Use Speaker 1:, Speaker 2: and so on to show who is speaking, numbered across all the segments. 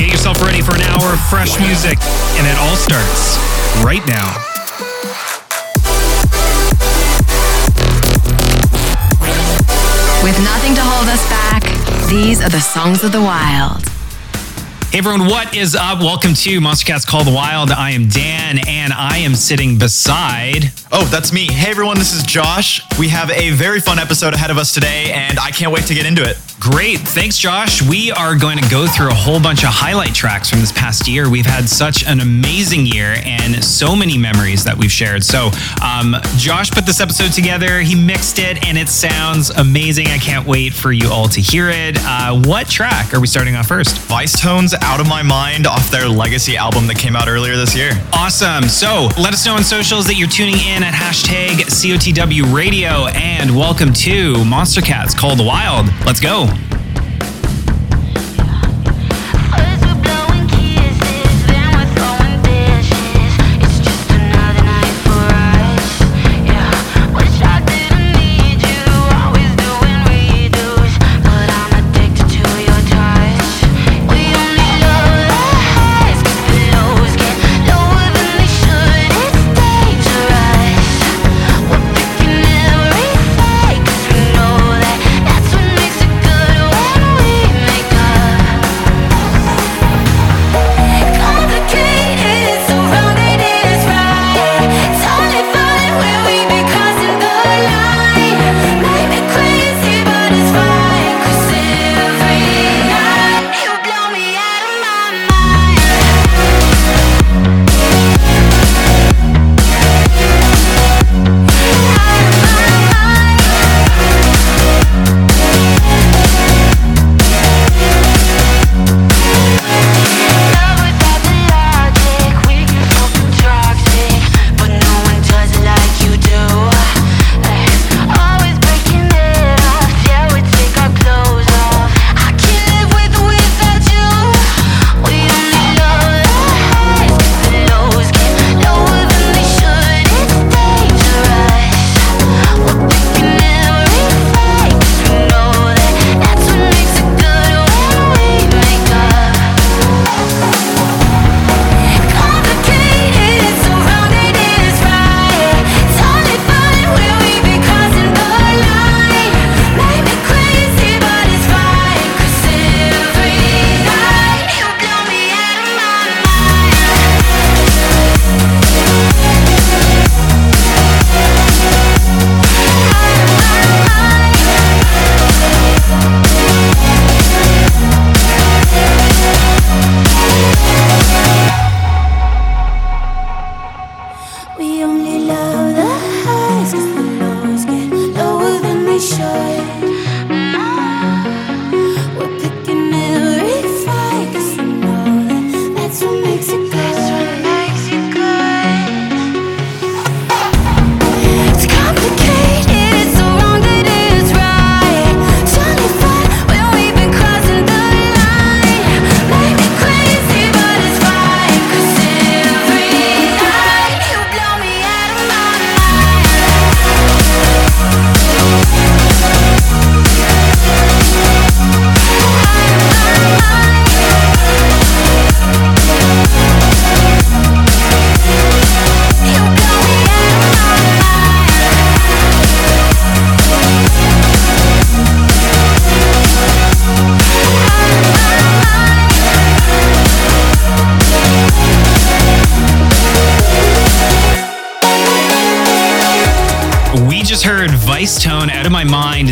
Speaker 1: So get yourself ready for an hour of fresh music, and it all starts right now.
Speaker 2: With nothing to hold us back, these are the songs of the wild.
Speaker 1: Hey everyone, what is up? Welcome to Monstercat's Call the Wild. I am Dan, and I am sitting beside.
Speaker 3: Oh, that's me. Hey everyone, this is Josh. We have a very fun episode ahead of us today, and I can't wait to get into it.
Speaker 1: Great. Thanks, Josh. We are going to go through a whole bunch of highlight tracks from this past year. We've had such an amazing year and so many memories that we've shared. So, um, Josh put this episode together, he mixed it, and it sounds amazing. I can't wait for you all to hear it. Uh, what track are we starting off first?
Speaker 3: Vicetone's Out of My Mind off their Legacy album that came out earlier this year.
Speaker 1: Awesome. So, let us know on socials that you're tuning in at hashtag COTW Radio, and welcome to Monstercats Call the Wild. Let's go. Tchau.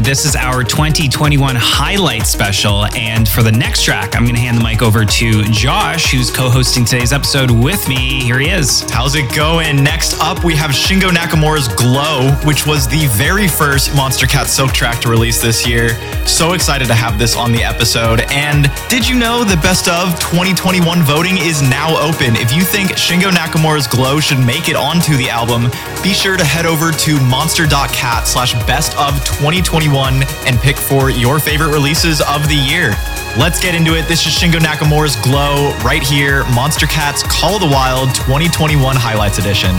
Speaker 1: This is our 2021 highlight special. And for the next track, I'm going to hand the mic over to Josh, who's co hosting today's episode with me. Here he is.
Speaker 3: How's it going? Next up, we have Shingo Nakamura's Glow, which was the very first Monstercat Silk track to release this year. So excited to have this on the episode. And did you know the best of 2021 voting is now open? If you think Shingo Nakamura's Glow should make it onto the album, be sure to head over to monster.cat slash best of 2021 and pick for your favorite releases of the year. Let's get into it. This is Shingo Nakamura's Glow right here, Monstercat's Call of the Wild 2021 Highlights Edition.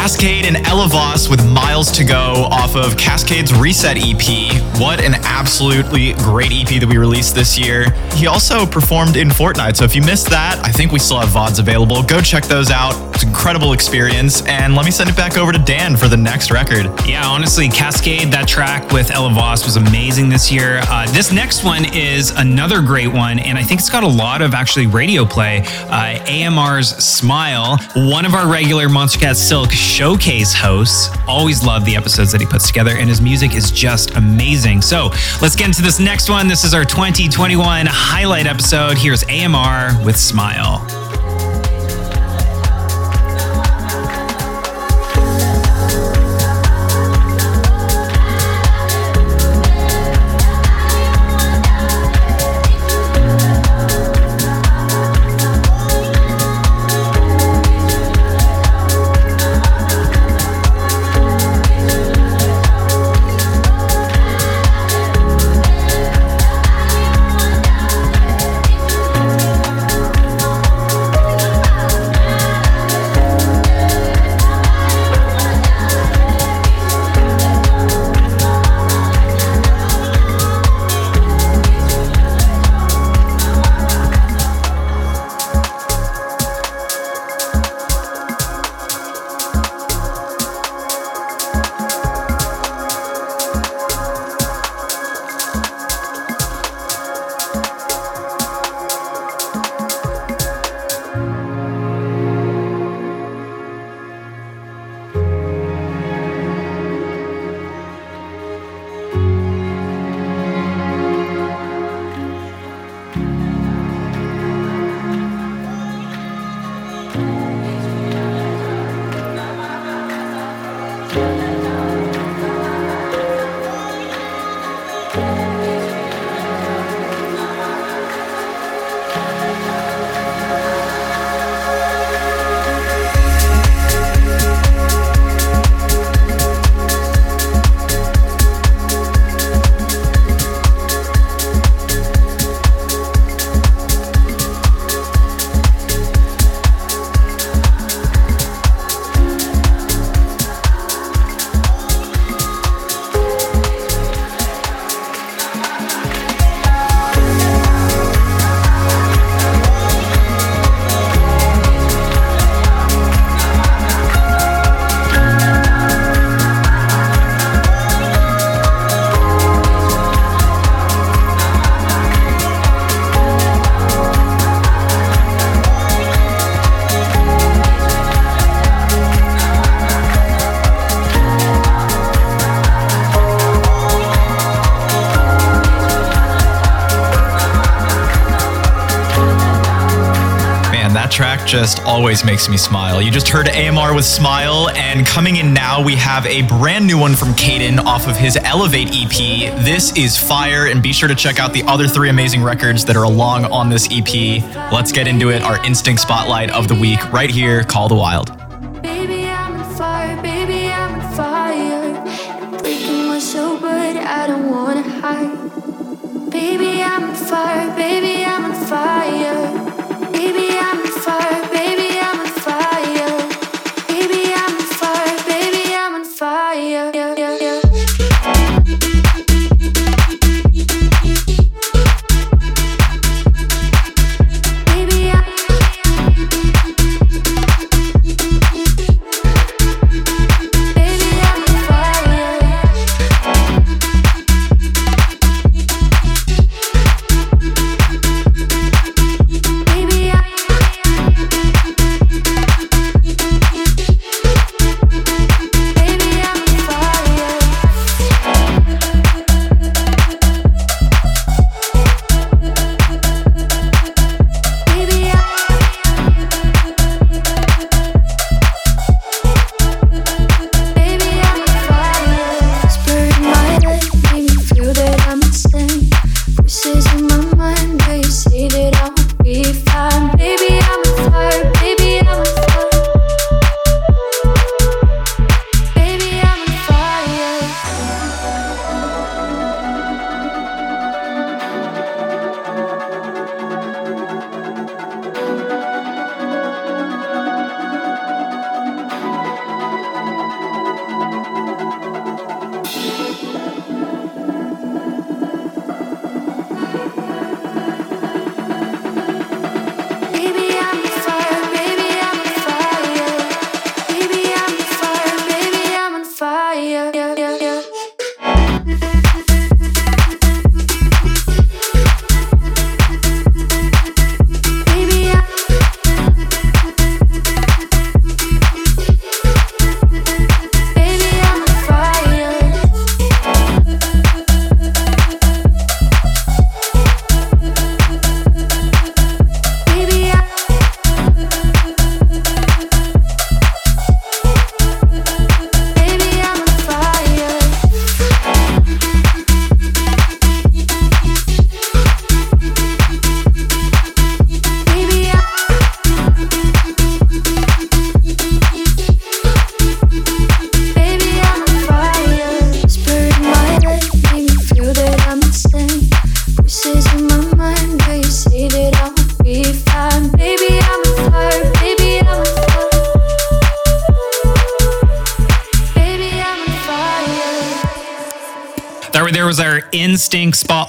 Speaker 3: Kaskade and Ella Vos with Miles to Go off of Kaskade's Reset EP. What an absolutely great EP that we released this year. He also performed in Fortnite, so if you missed that, I think we still have VODs available. Go check those out. It's an incredible experience. And let me send it back over to Dan for the next record.
Speaker 1: Yeah, honestly, Cascade, that track with Ella Vos was amazing this year. Uh, this next one is another great one, and I think it's got a lot of actually radio play. Uh, AMR's Smile, one of our regular Monstercat Silk showcase hosts. Always love the episodes that he puts together, and his music is just amazing. So let's get into this next one. This is our 2021 highlight episode. Here's AMR with Smile.
Speaker 3: Just always makes me smile. You just heard AMR with Smile, and coming in now, we have a brand new one from Caden off of his Elevate EP. This is fire, and be sure to check out the other three amazing records that are along on this EP. Let's get into it. Our instinct spotlight of the week, right here, Call the Wild.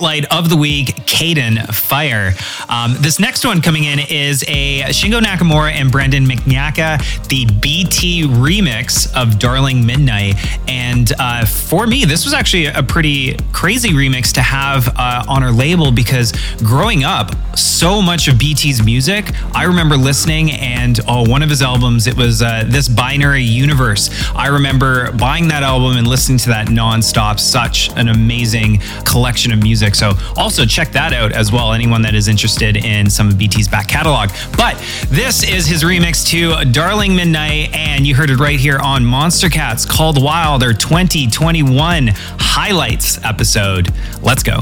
Speaker 4: Spotlight of the week, Caden Fire. Um, this next one coming in is a Shingo Nakamura and Brandon Mignacca, the BT remix of Darling Midnight. And uh, for me, this was actually a pretty crazy remix to have uh, on our label because growing up, so much of BT's music, I remember listening and oh, one of his albums, it was uh, This Binary Universe. I remember buying that album and listening to that nonstop. Such an amazing collection of music. So also check that out as well. Anyone that is interested in some of BT's back catalog. But this is his remix to Darling Midnight, and you heard it right here on Monstercats Called Wild, their 2021 highlights episode. Let's go.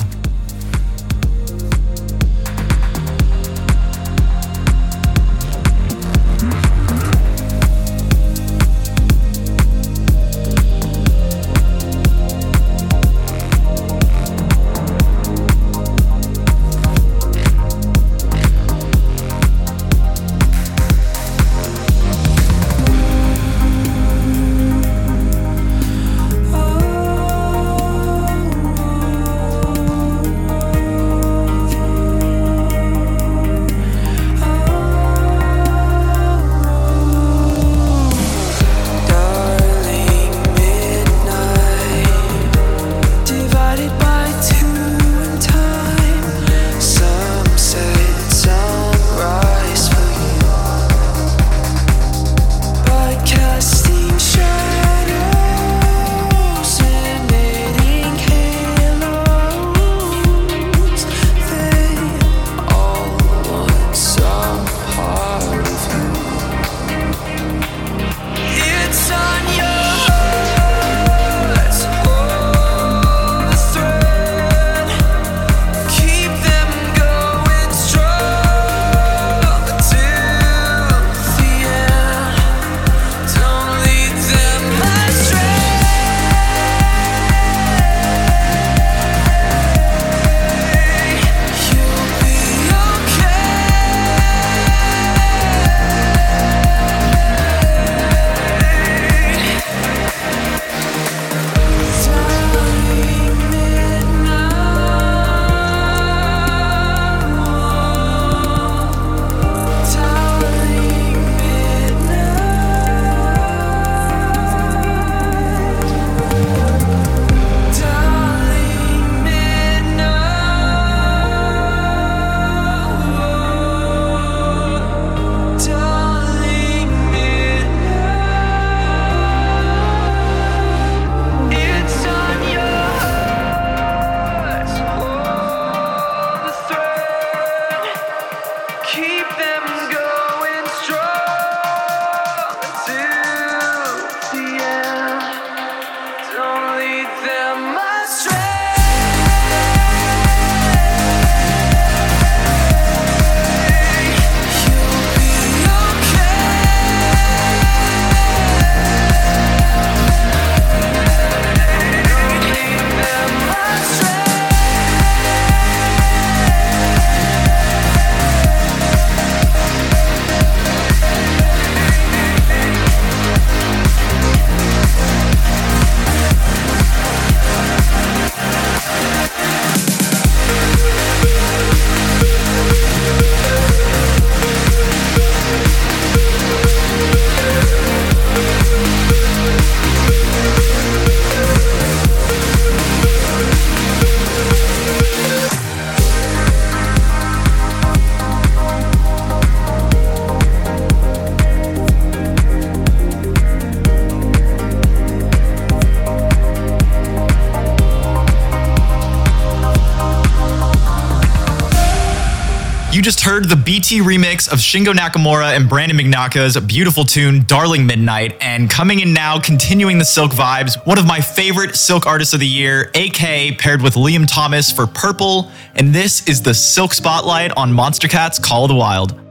Speaker 3: BT remix of Shingo Nakamura and Brandon Mignacca's beautiful tune, Darling Midnight. And coming in now, continuing the Silk vibes, one of my favorite Silk artists of the year, AK, paired with Liam Thomas for Purple. And this is the Silk Spotlight on Monstercat's Call of the Wild.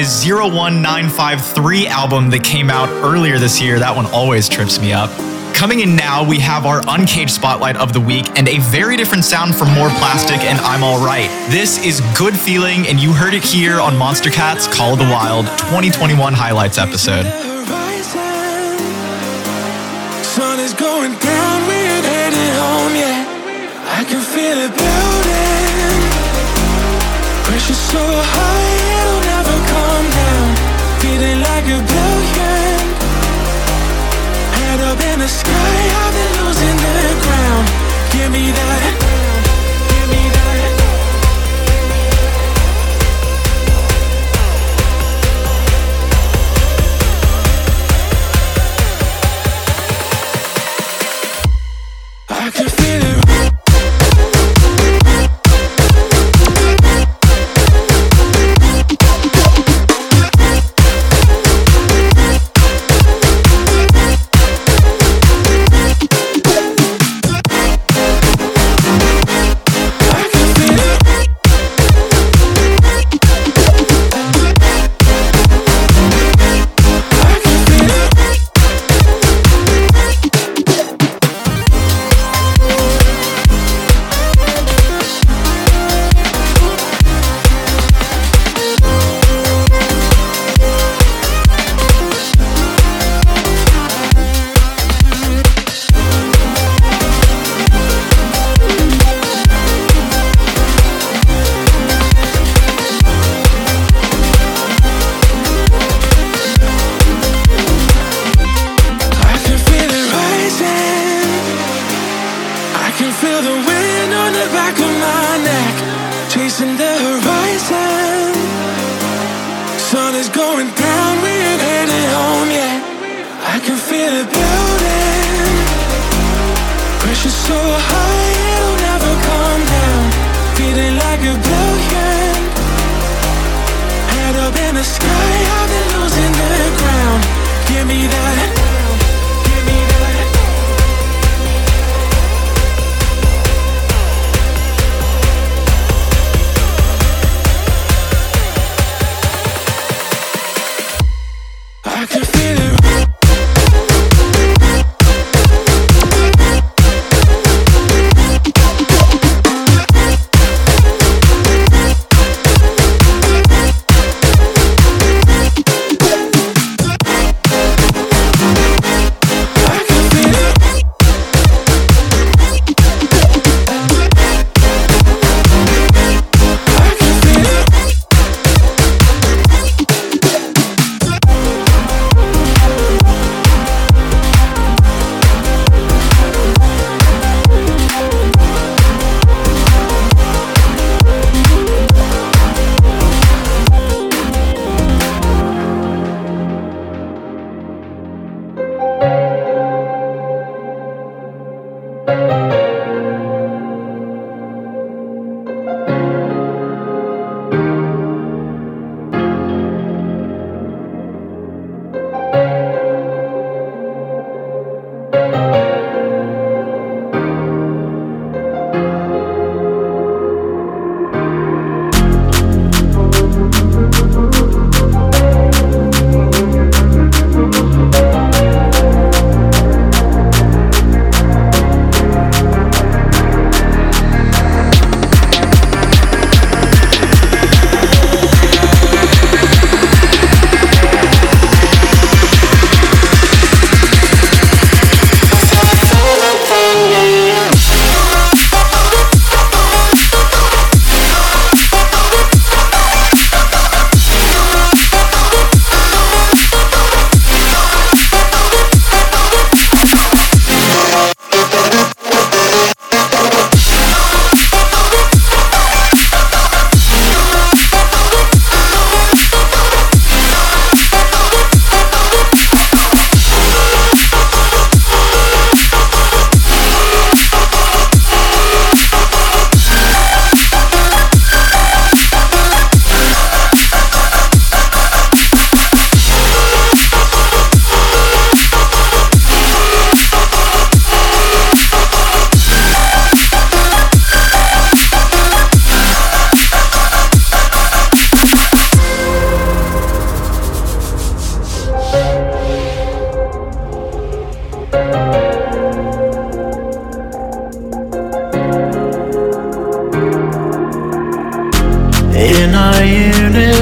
Speaker 3: His 01953 album that came out earlier this year. That one always trips me up. Coming in now, we have our Uncaged Spotlight of the week and a very different sound from More Plastic and I'm Alright. This is Good Feeling, and you heard it here on Monstercats Call of the Wild 2021 Highlights episode.
Speaker 5: Sun is going down, we're headed home, yeah. I can feel it building. Pressure so high, A. Head up in the sky, I've been losing the ground. Give me that.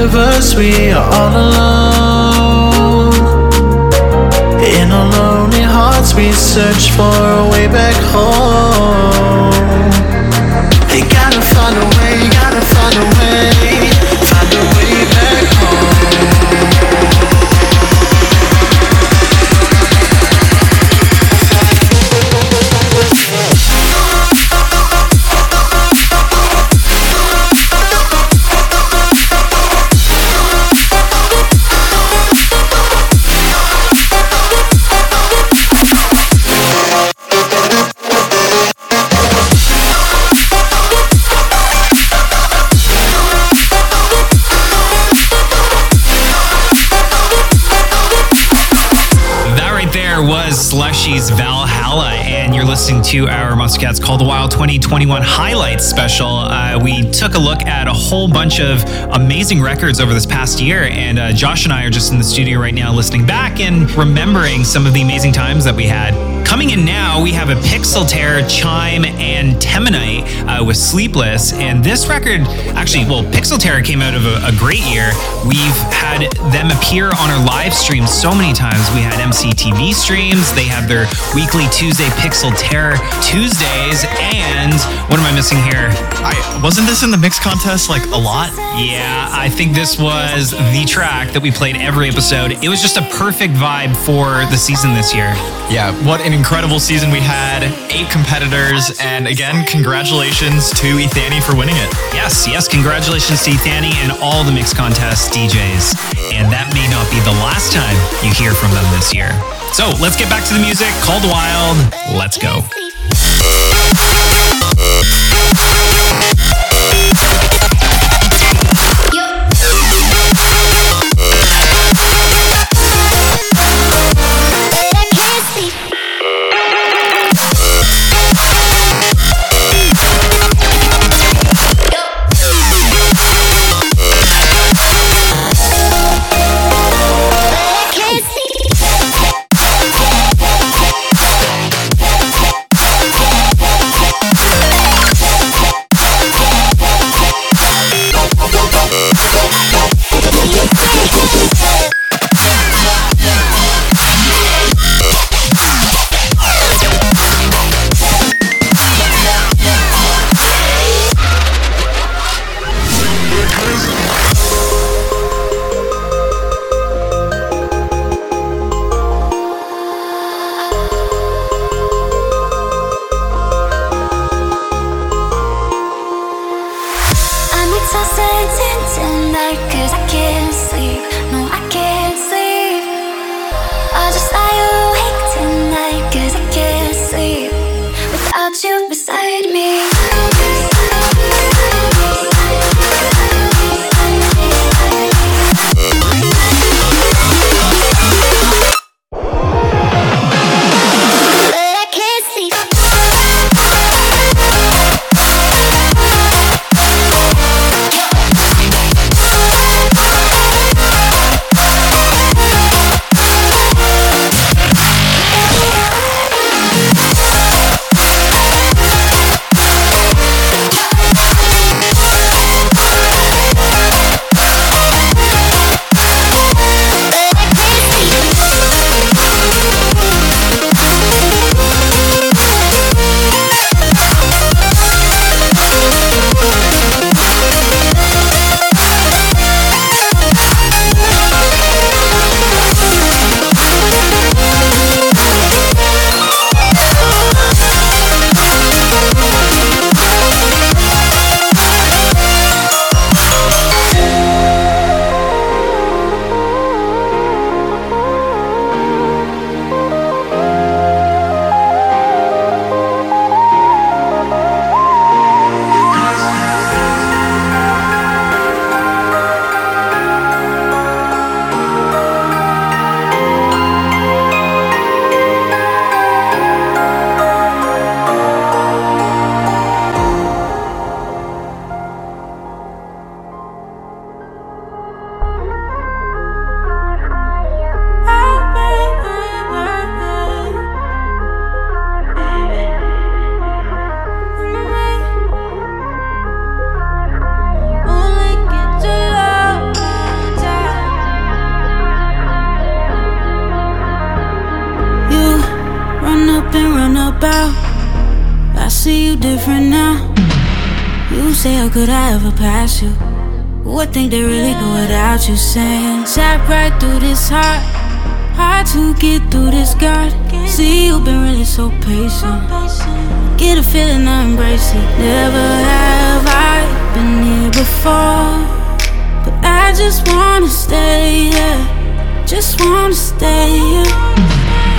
Speaker 6: Universe, we are all alone. In our lonely hearts, we search for a way back home.
Speaker 1: Slushii's Valhalla, and you're listening to our Monstercat's Call the Wild 2021 highlights special. Uh, we took a look at a whole bunch of amazing records over this past year, and uh, Josh and I are just in the studio right now listening back and remembering some of the amazing times that we had. Coming in now, we have a Pixel Terror, Chime, and Teminite uh, with Sleepless. And this record, actually, well, Pixel Terror came out of a, a great year. We've had them appear on our live streams so many times. We had MCTV streams, they have their weekly Tuesday Pixel Terror Tuesdays. And what am I missing here?
Speaker 3: I wasn't this in the mix contest like a lot?
Speaker 1: Yeah, I think this was the track that we played every episode. It was just a perfect vibe for the season this year.
Speaker 3: Yeah, what an incredible season we had. Eight competitors, and again, congratulations to Ethani for winning it.
Speaker 1: Yes, yes, congratulations to Ethani and all the mix contest DJs. And that may not be the last time you hear from them this year. So let's get back to the music. Called Wild. Let's go.
Speaker 7: This hard to get through this guard. See, you've been really so patient. Get a feeling, I embrace it. Never have I been here before, but I just wanna stay here. Just wanna stay here.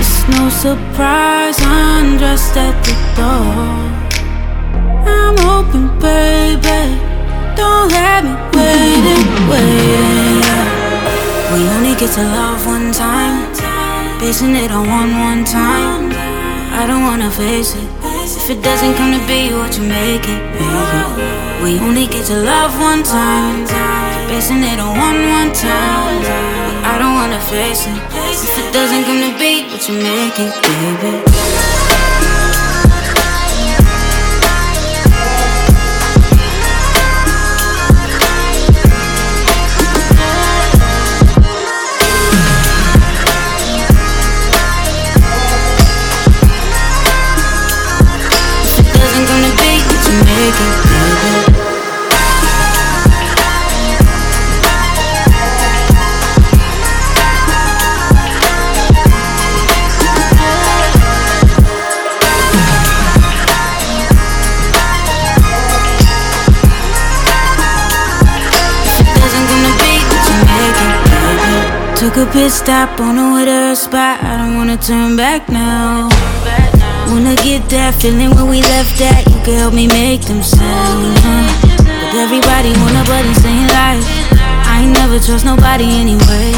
Speaker 7: It's no surprise, I'm dressed at the door. I'm open, baby. Don't have me. Yeah. We only get to love one time, basing it on one one time. I don't wanna face it. If it doesn't come to be what you make it, baby. We only get to love one time, basing it on one one time. I don't wanna face it. If it doesn't come to be what you make it, baby. A pit stop on the way spot. I don't wanna turn back now. Wanna get that feeling when we left that. You can help me make them sound. Huh? But everybody wanna button saying life. I ain't never trust nobody anyway.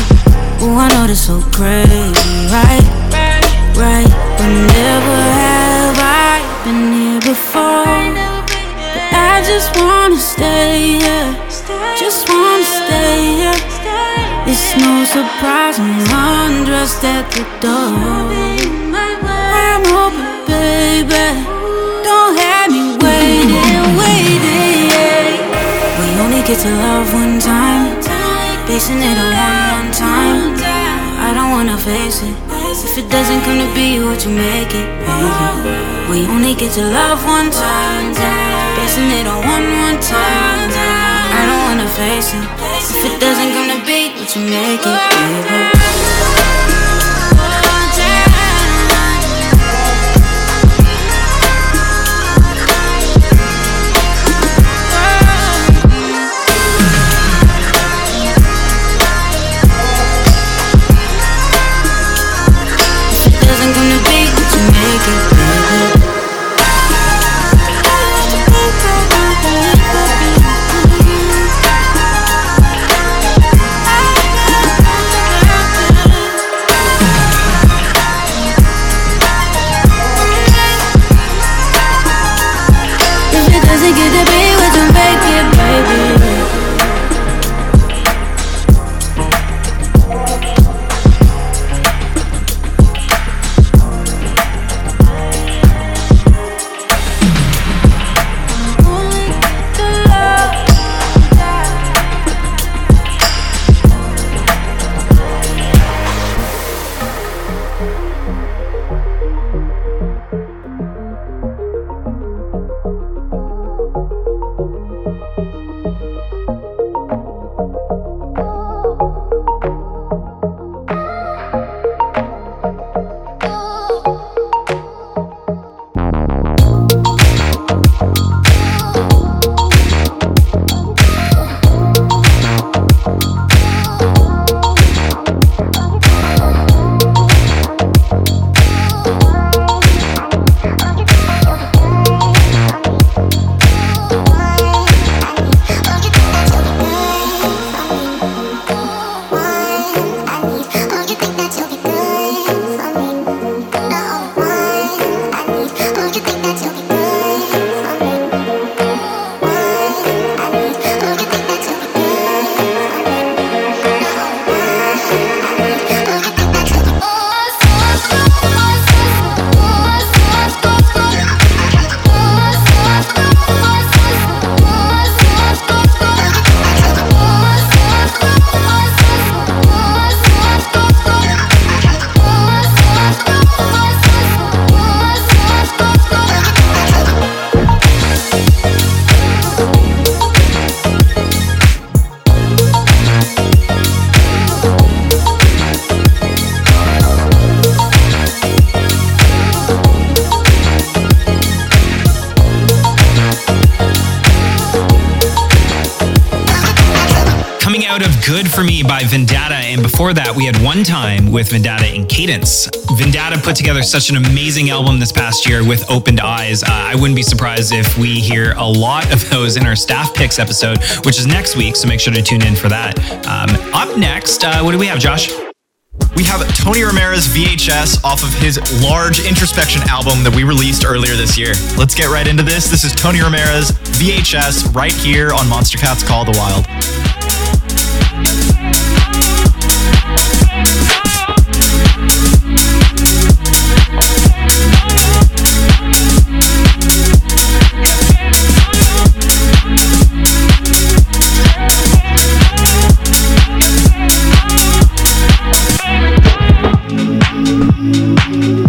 Speaker 7: Oh, I know that's so crazy, right? Right, but never have I been here before. But I just wanna stay here. Just wanna stay here. It's no surprise I'm undressed at the door. I'm open, baby. Don't have me waiting, waiting. We only get to love one time, basing it on one one time. I don't wanna face it. If it doesn't come to be what you make it, baby. We only get to love one time, basing it on one one time. I don't wanna face it. If it doesn't come to you make it, baby.
Speaker 1: By. And before that, we had One Time with Vendetta and Cadence. Vendetta put together such an amazing album this past year with Opened Eyes. Uh, I wouldn't be surprised if we hear a lot of those in our staff picks episode, which is next week. So make sure to tune in for that. Um, up next, uh, what do we have, Josh?
Speaker 3: We have Tony Romera VHS off of his large introspection album that we released earlier this year. Let's get right into this. This is Tony Romera VHS right here on Monstercat's Call of the Wild.
Speaker 1: Tony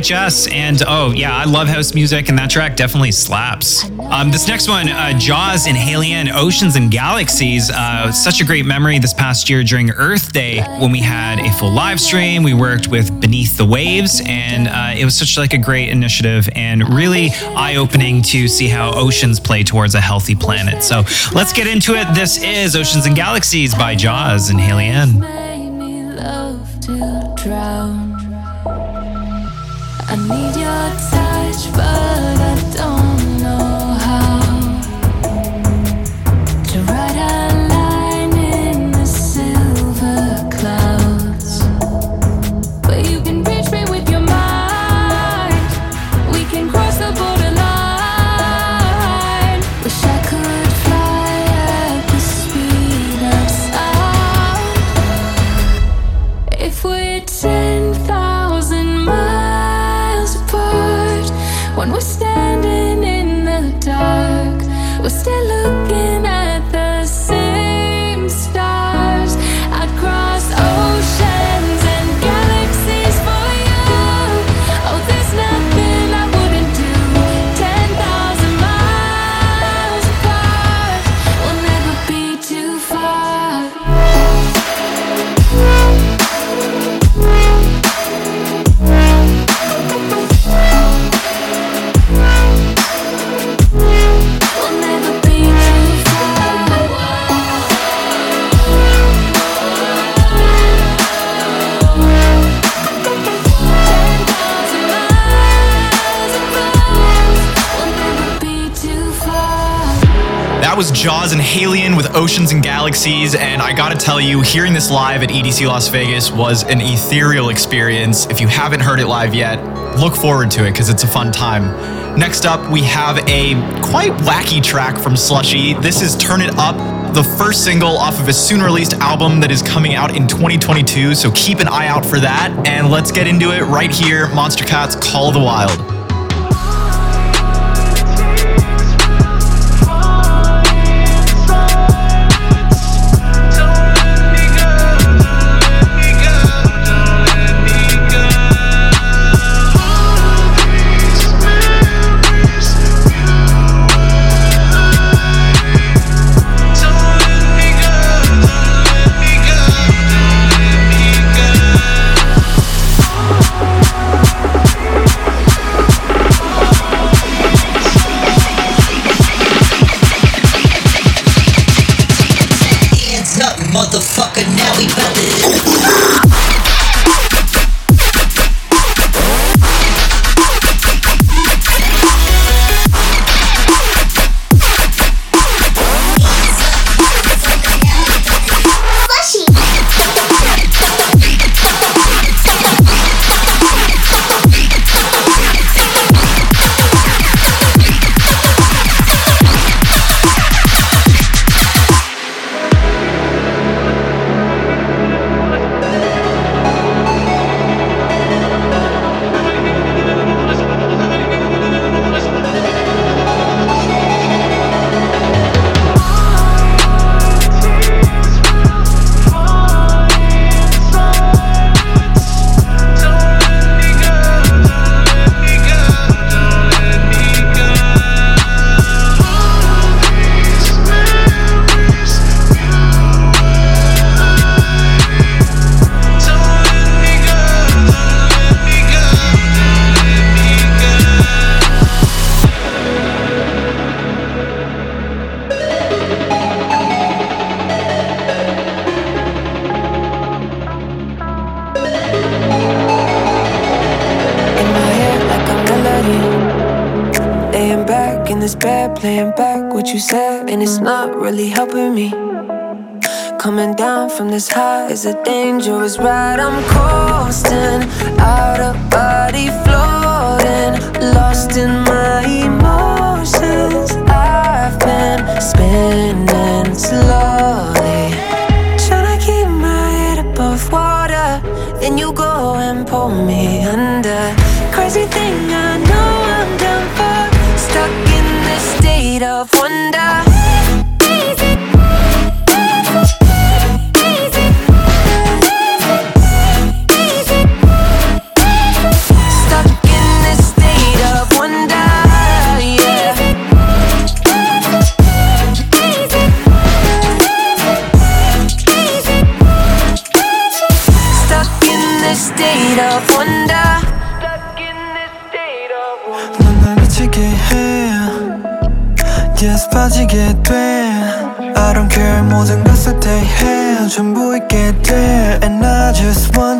Speaker 1: VHS, and oh yeah, I love house music, and that track definitely slaps. Um, this next one, uh, Jaws and HALIENE, Oceans and Galaxies, uh, such a great memory this past year during Earth Day when we had a full live stream. We worked with Beneath the Waves, and uh, it was such like a great initiative and really eye-opening to see how oceans play towards a healthy planet. So let's get into it. This is Oceans and Galaxies by Jaws and HALIENE.
Speaker 8: I HALIENE with Oceans and Galaxies,
Speaker 3: and I gotta tell you, hearing this live at EDC Las Vegas was an ethereal experience. If you haven't heard it live yet, look forward to it because it's a fun time. Next up, we have a quite wacky track from Slushii. This is Turn It Up, the first single off of a soon released album that is coming out in 2022, so keep an eye out for that. And let's get into it right here Monstercat's Call the Wild.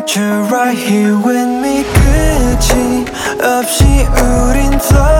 Speaker 4: just want you right here with me 끝이 없이 우린 floating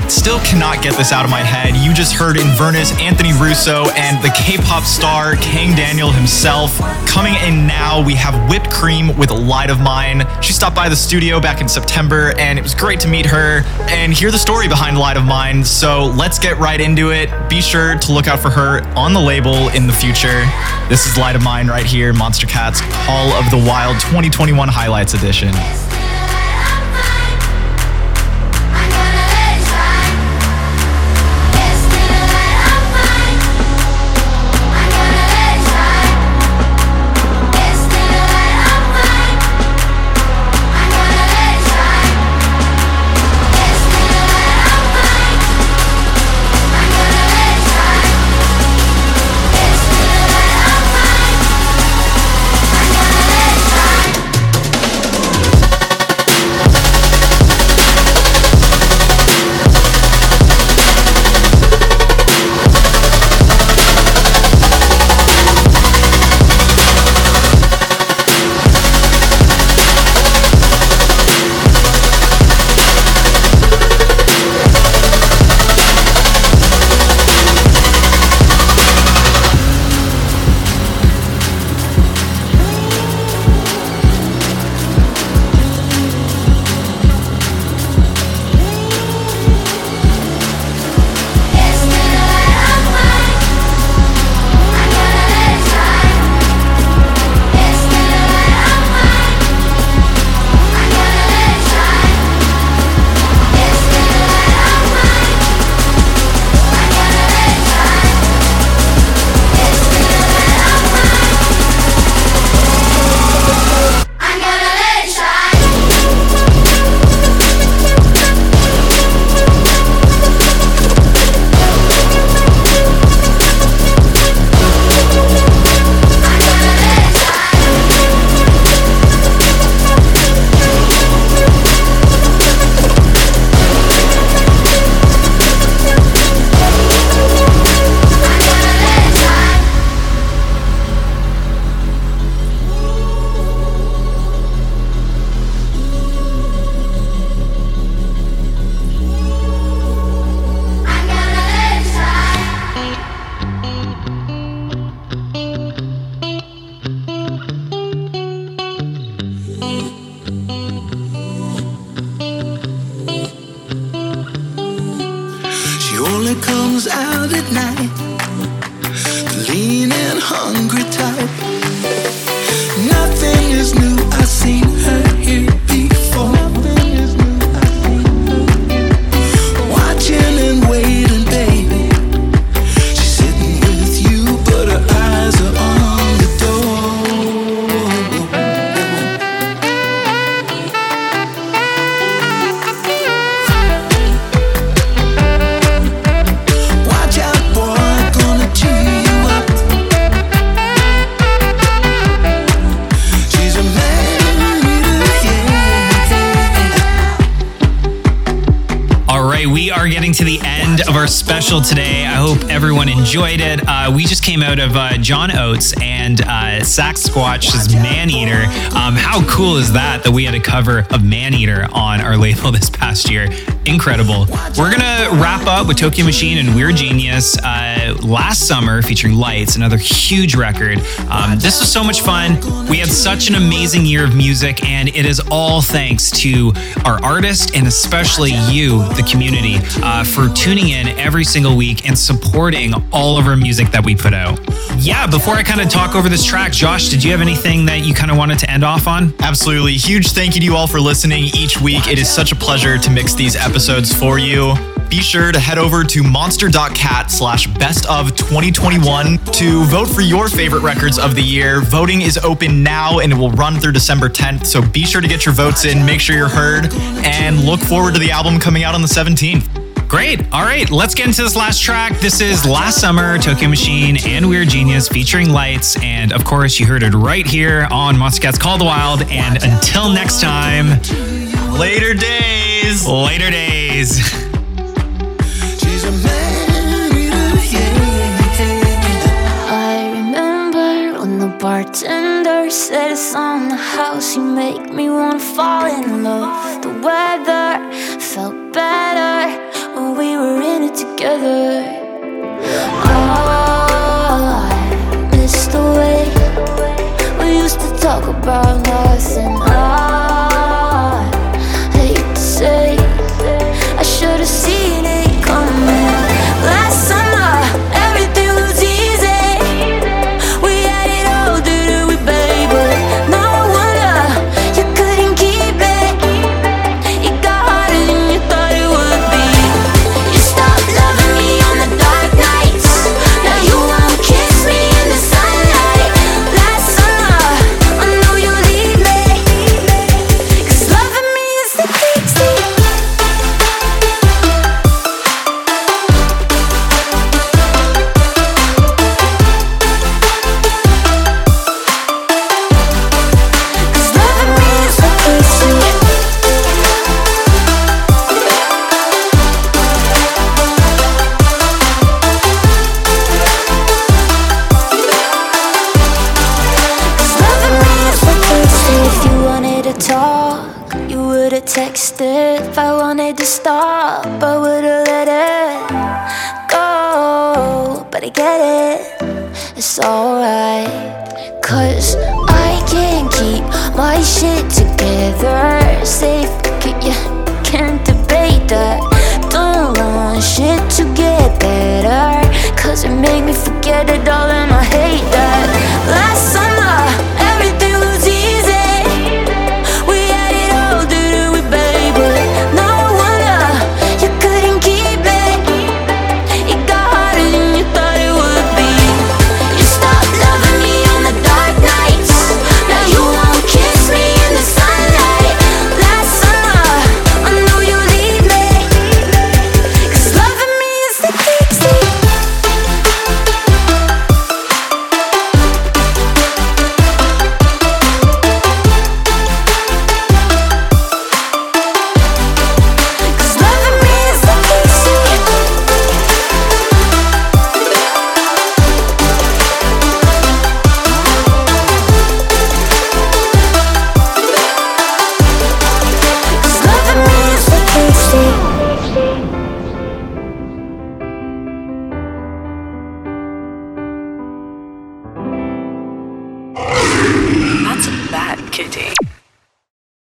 Speaker 3: but still cannot get this out of my head. You just heard Inverness, Anthony Russo, and the K pop star Kang Daniel himself. Coming in now, we have Whipped Cream with Light of Mine. She stopped by the studio back in September, and it was great to meet her and hear the story behind Light of Mine. So let's get right into it. Be sure to look out for her on the label in the future. This is Light of Mine right here, Monstercat's Call of the Wild 2021 Highlights Edition.
Speaker 1: John Oates and uh, Squatch's Man Eater. Um, how cool is that that we had a cover of Man Eater on our label this past year? Incredible. We're gonna wrap up with Tokyo Machine and Weird Genius uh, last summer featuring Lights, another huge record. Um, this was so much fun. We had such an amazing year of music, and it is all thanks to our artist and especially you, the community, uh, for tuning in every single week and supporting all of our music that we put out. Yeah, before I kind of talk over this track, Josh, did you have anything that you kind of wanted to end off on?
Speaker 3: Absolutely. Huge thank you to you all for listening each week. It is such a pleasure to mix these episodes for you. Be sure to head over to monster.cat slash best of 2021 to vote for your favorite records of the year. Voting is open now and it will run through December 10th. So be sure to get your votes in, make sure you're heard, and look forward to the album coming out on the 17th.
Speaker 1: Great. All right, let's get into this last track. This is Last Summer, Tokyo Machine, and Weird Genius featuring Lights. And of course, you heard it right here on Monstercat's Call the Wild. And until next time,
Speaker 3: later days.
Speaker 1: Later days.
Speaker 8: I remember when the
Speaker 7: bartender said it's on the house. You make me wanna fall in love. The weather felt better when we were in it together. Oh, I miss the way we used to talk about nothing. I hate to say.